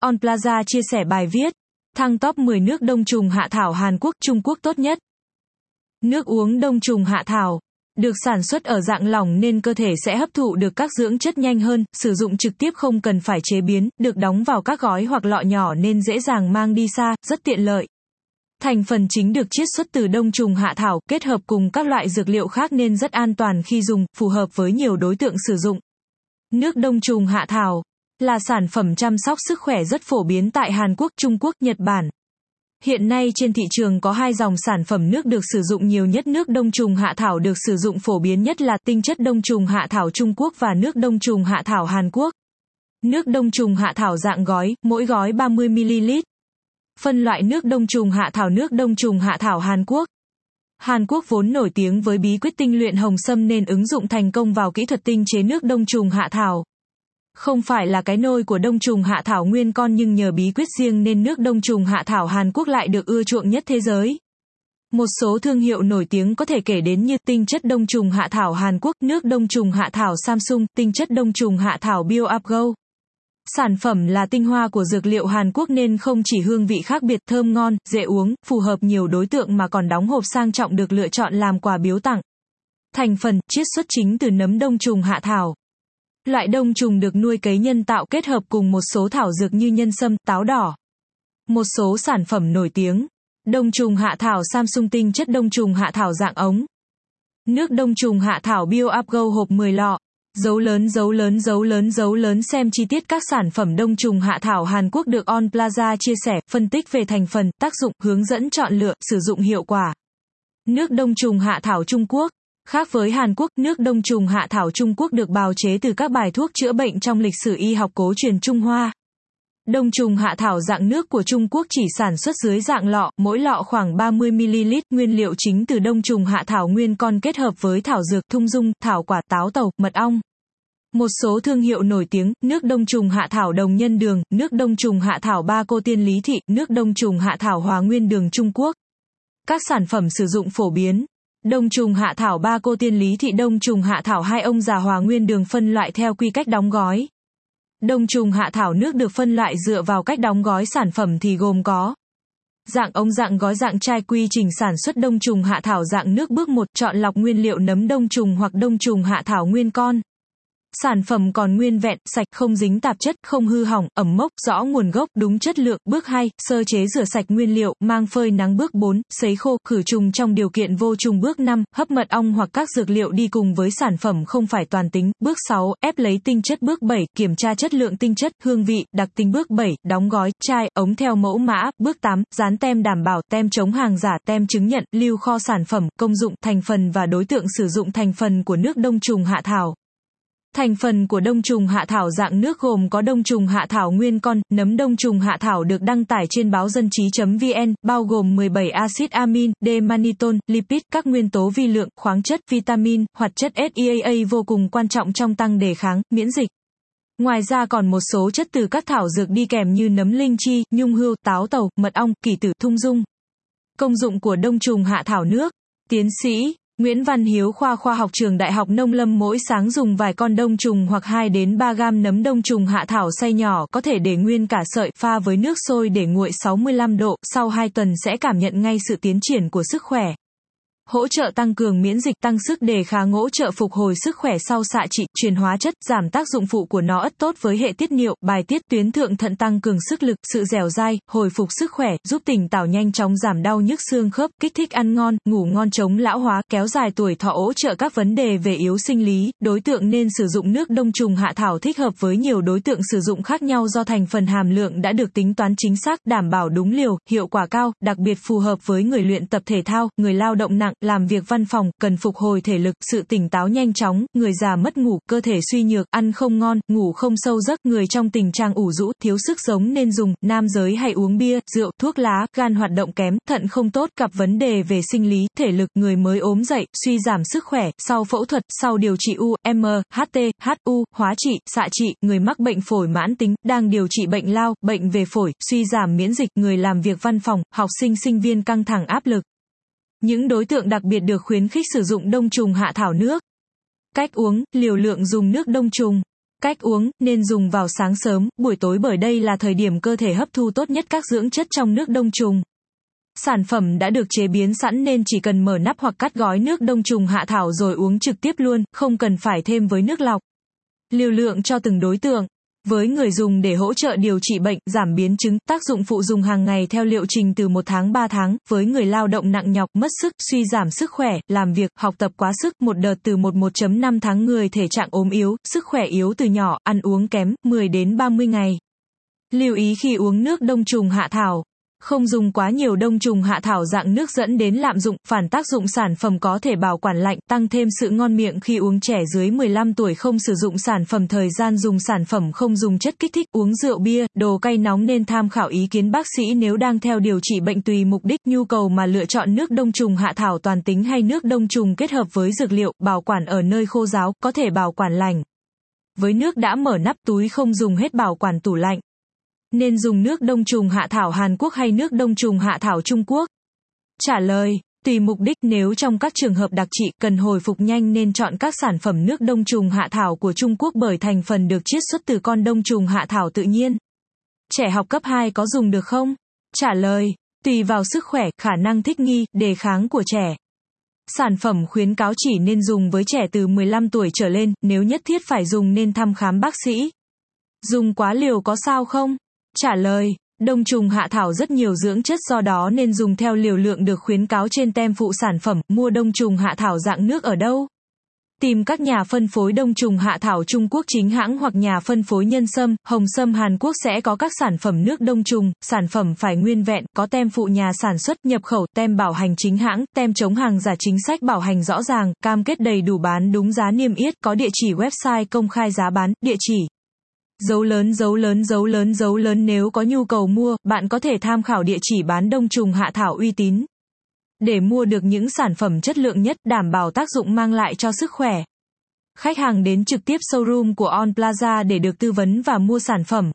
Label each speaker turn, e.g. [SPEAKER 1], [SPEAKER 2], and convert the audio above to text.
[SPEAKER 1] On Plaza chia sẻ bài viết. Thăng top 10 nước đông trùng hạ thảo Hàn Quốc, Trung Quốc tốt nhất. Nước uống đông trùng hạ thảo được sản xuất ở dạng lỏng nên cơ thể sẽ hấp thụ được các dưỡng chất nhanh hơn, sử dụng trực tiếp không cần phải chế biến, được đóng vào các gói hoặc lọ nhỏ nên dễ dàng mang đi xa, rất tiện lợi. Thành phần chính được chiết xuất từ đông trùng hạ thảo, kết hợp cùng các loại dược liệu khác nên rất an toàn khi dùng, phù hợp với nhiều đối tượng sử dụng. Nước đông trùng hạ thảo là sản phẩm chăm sóc sức khỏe rất phổ biến tại Hàn Quốc, Trung Quốc, Nhật Bản. Hiện nay trên thị trường có hai dòng sản phẩm nước được sử dụng nhiều nhất nước đông trùng hạ thảo được sử dụng phổ biến nhất là tinh chất đông trùng hạ thảo Trung Quốc và nước đông trùng hạ thảo Hàn Quốc. Nước đông trùng hạ thảo dạng gói, mỗi gói 30ml. Phân loại nước đông trùng hạ thảo nước đông trùng hạ thảo Hàn Quốc. Hàn Quốc vốn nổi tiếng với bí quyết tinh luyện hồng sâm nên ứng dụng thành công vào kỹ thuật tinh chế nước đông trùng hạ thảo. Không phải là cái nôi của đông trùng hạ thảo nguyên con nhưng nhờ bí quyết riêng nên nước đông trùng hạ thảo Hàn Quốc lại được ưa chuộng nhất thế giới. Một số thương hiệu nổi tiếng có thể kể đến như tinh chất đông trùng hạ thảo Hàn Quốc, nước đông trùng hạ thảo Samsung, tinh chất đông trùng hạ thảo BioUpGo. Sản phẩm là tinh hoa của dược liệu Hàn Quốc nên không chỉ hương vị khác biệt thơm ngon, dễ uống, phù hợp nhiều đối tượng mà còn đóng hộp sang trọng được lựa chọn làm quà biếu tặng. Thành phần, chiết xuất chính từ nấm đông trùng hạ thảo. Loại đông trùng được nuôi cấy nhân tạo kết hợp cùng một số thảo dược như nhân sâm, táo đỏ. Một số sản phẩm nổi tiếng. Đông trùng hạ thảo Samsung tinh chất đông trùng hạ thảo dạng ống. Nước đông trùng hạ thảo BioUpGo hộp 10 lọ. Dấu lớn dấu lớn dấu lớn dấu lớn xem chi tiết các sản phẩm đông trùng hạ thảo Hàn Quốc được On Plaza chia sẻ, phân tích về thành phần, tác dụng, hướng dẫn chọn lựa, sử dụng hiệu quả. Nước đông trùng hạ thảo Trung Quốc Khác với Hàn Quốc, nước đông trùng hạ thảo Trung Quốc được bào chế từ các bài thuốc chữa bệnh trong lịch sử y học cố truyền Trung Hoa. Đông trùng hạ thảo dạng nước của Trung Quốc chỉ sản xuất dưới dạng lọ, mỗi lọ khoảng 30ml, nguyên liệu chính từ đông trùng hạ thảo nguyên con kết hợp với thảo dược, thung dung, thảo quả, táo tàu, mật ong. Một số thương hiệu nổi tiếng, nước đông trùng hạ thảo đồng nhân đường, nước đông trùng hạ thảo ba cô tiên lý thị, nước đông trùng hạ thảo hòa nguyên đường Trung Quốc. Các sản phẩm sử dụng phổ biến. Đông trùng hạ thảo ba cô tiên lý thị đông trùng hạ thảo hai ông già hòa nguyên đường phân loại theo quy cách đóng gói. Đông trùng hạ thảo nước được phân loại dựa vào cách đóng gói sản phẩm thì gồm có Dạng ống dạng gói dạng chai quy trình sản xuất đông trùng hạ thảo dạng nước bước 1 chọn lọc nguyên liệu nấm đông trùng hoặc đông trùng hạ thảo nguyên con. Sản phẩm còn nguyên vẹn, sạch, không dính tạp chất, không hư hỏng, ẩm mốc, rõ nguồn gốc, đúng chất lượng. Bước 2, sơ chế rửa sạch nguyên liệu, mang phơi nắng. Bước 4, sấy khô, khử trùng trong điều kiện vô trùng. Bước 5, hấp mật ong hoặc các dược liệu đi cùng với sản phẩm không phải toàn tính. Bước 6, ép lấy tinh chất. Bước 7, kiểm tra chất lượng tinh chất, hương vị, đặc tính. Bước 7, đóng gói, chai, ống theo mẫu mã. Bước 8, dán tem đảm bảo, tem chống hàng giả, tem chứng nhận, lưu kho sản phẩm, công dụng, thành phần và đối tượng sử dụng thành phần của nước đông trùng hạ thảo. Thành phần của đông trùng hạ thảo dạng nước gồm có đông trùng hạ thảo nguyên con, nấm đông trùng hạ thảo được đăng tải trên báo dân trí.vn, bao gồm 17 axit amin, D-manitol, lipid, các nguyên tố vi lượng, khoáng chất, vitamin, hoạt chất SEAA vô cùng quan trọng trong tăng đề kháng, miễn dịch. Ngoài ra còn một số chất từ các thảo dược đi kèm như nấm linh chi, nhung hươu, táo tàu, mật ong, kỳ tử, thung dung. Công dụng của đông trùng hạ thảo nước. Tiến sĩ Nguyễn Văn Hiếu khoa khoa học trường Đại học Nông Lâm mỗi sáng dùng vài con đông trùng hoặc 2 đến 3 gam nấm đông trùng hạ thảo xay nhỏ có thể để nguyên cả sợi pha với nước sôi để nguội 65 độ, sau 2 tuần sẽ cảm nhận ngay sự tiến triển của sức khỏe hỗ trợ tăng cường miễn dịch tăng sức đề kháng hỗ trợ phục hồi sức khỏe sau xạ trị, truyền hóa chất, giảm tác dụng phụ của nó ất tốt với hệ tiết niệu, bài tiết tuyến thượng thận tăng cường sức lực, sự dẻo dai, hồi phục sức khỏe, giúp tỉnh táo nhanh chóng giảm đau nhức xương khớp, kích thích ăn ngon, ngủ ngon chống lão hóa, kéo dài tuổi thọ hỗ trợ các vấn đề về yếu sinh lý, đối tượng nên sử dụng nước đông trùng hạ thảo thích hợp với nhiều đối tượng sử dụng khác nhau do thành phần hàm lượng đã được tính toán chính xác, đảm bảo đúng liều, hiệu quả cao, đặc biệt phù hợp với người luyện tập thể thao, người lao động nặng, làm việc văn phòng, cần phục hồi thể lực, sự tỉnh táo nhanh chóng, người già mất ngủ, cơ thể suy nhược, ăn không ngon, ngủ không sâu giấc, người trong tình trạng ủ rũ, thiếu sức sống nên dùng, nam giới hay uống bia, rượu, thuốc lá, gan hoạt động kém, thận không tốt, gặp vấn đề về sinh lý, thể lực, người mới ốm dậy, suy giảm sức khỏe, sau phẫu thuật, sau điều trị U, M, HT, HU, hóa trị, xạ trị, người mắc bệnh phổi mãn tính, đang điều trị bệnh lao, bệnh về phổi, suy giảm miễn dịch, người làm việc văn phòng, học sinh sinh viên căng thẳng áp lực. Những đối tượng đặc biệt được khuyến khích sử dụng đông trùng hạ thảo nước. Cách uống, liều lượng dùng nước đông trùng. Cách uống, nên dùng vào sáng sớm, buổi tối bởi đây là thời điểm cơ thể hấp thu tốt nhất các dưỡng chất trong nước đông trùng. Sản phẩm đã được chế biến sẵn nên chỉ cần mở nắp hoặc cắt gói nước đông trùng hạ thảo rồi uống trực tiếp luôn, không cần phải thêm với nước lọc. Liều lượng cho từng đối tượng. Với người dùng để hỗ trợ điều trị bệnh, giảm biến chứng, tác dụng phụ dùng hàng ngày theo liệu trình từ 1 tháng 3 tháng, với người lao động nặng nhọc, mất sức, suy giảm sức khỏe, làm việc, học tập quá sức, một đợt từ 1 1.5 tháng người thể trạng ốm yếu, sức khỏe yếu từ nhỏ, ăn uống kém, 10 đến 30 ngày. Lưu ý khi uống nước đông trùng hạ thảo. Không dùng quá nhiều đông trùng hạ thảo dạng nước dẫn đến lạm dụng, phản tác dụng sản phẩm có thể bảo quản lạnh, tăng thêm sự ngon miệng khi uống trẻ dưới 15 tuổi không sử dụng sản phẩm thời gian dùng sản phẩm không dùng chất kích thích, uống rượu bia, đồ cay nóng nên tham khảo ý kiến bác sĩ nếu đang theo điều trị bệnh tùy mục đích nhu cầu mà lựa chọn nước đông trùng hạ thảo toàn tính hay nước đông trùng kết hợp với dược liệu, bảo quản ở nơi khô ráo, có thể bảo quản lành. Với nước đã mở nắp túi không dùng hết bảo quản tủ lạnh. Nên dùng nước đông trùng hạ thảo Hàn Quốc hay nước đông trùng hạ thảo Trung Quốc? Trả lời, tùy mục đích nếu trong các trường hợp đặc trị cần hồi phục nhanh nên chọn các sản phẩm nước đông trùng hạ thảo của Trung Quốc bởi thành phần được chiết xuất từ con đông trùng hạ thảo tự nhiên. Trẻ học cấp 2 có dùng được không? Trả lời, tùy vào sức khỏe, khả năng thích nghi, đề kháng của trẻ. Sản phẩm khuyến cáo chỉ nên dùng với trẻ từ 15 tuổi trở lên, nếu nhất thiết phải dùng nên thăm khám bác sĩ. Dùng quá liều có sao không? Trả lời, đông trùng hạ thảo rất nhiều dưỡng chất do đó nên dùng theo liều lượng được khuyến cáo trên tem phụ sản phẩm, mua đông trùng hạ thảo dạng nước ở đâu? Tìm các nhà phân phối đông trùng hạ thảo Trung Quốc chính hãng hoặc nhà phân phối nhân sâm, hồng sâm Hàn Quốc sẽ có các sản phẩm nước đông trùng, sản phẩm phải nguyên vẹn, có tem phụ nhà sản xuất, nhập khẩu, tem bảo hành chính hãng, tem chống hàng giả chính sách bảo hành rõ ràng, cam kết đầy đủ bán đúng giá niêm yết, có địa chỉ website công khai giá bán, địa chỉ Dấu lớn dấu lớn dấu lớn dấu lớn nếu có nhu cầu mua, bạn có thể tham khảo địa chỉ bán đông trùng hạ thảo uy tín. Để mua được những sản phẩm chất lượng nhất đảm bảo tác dụng mang lại cho sức khỏe. Khách hàng đến trực tiếp showroom của On Plaza để được tư vấn và mua sản phẩm.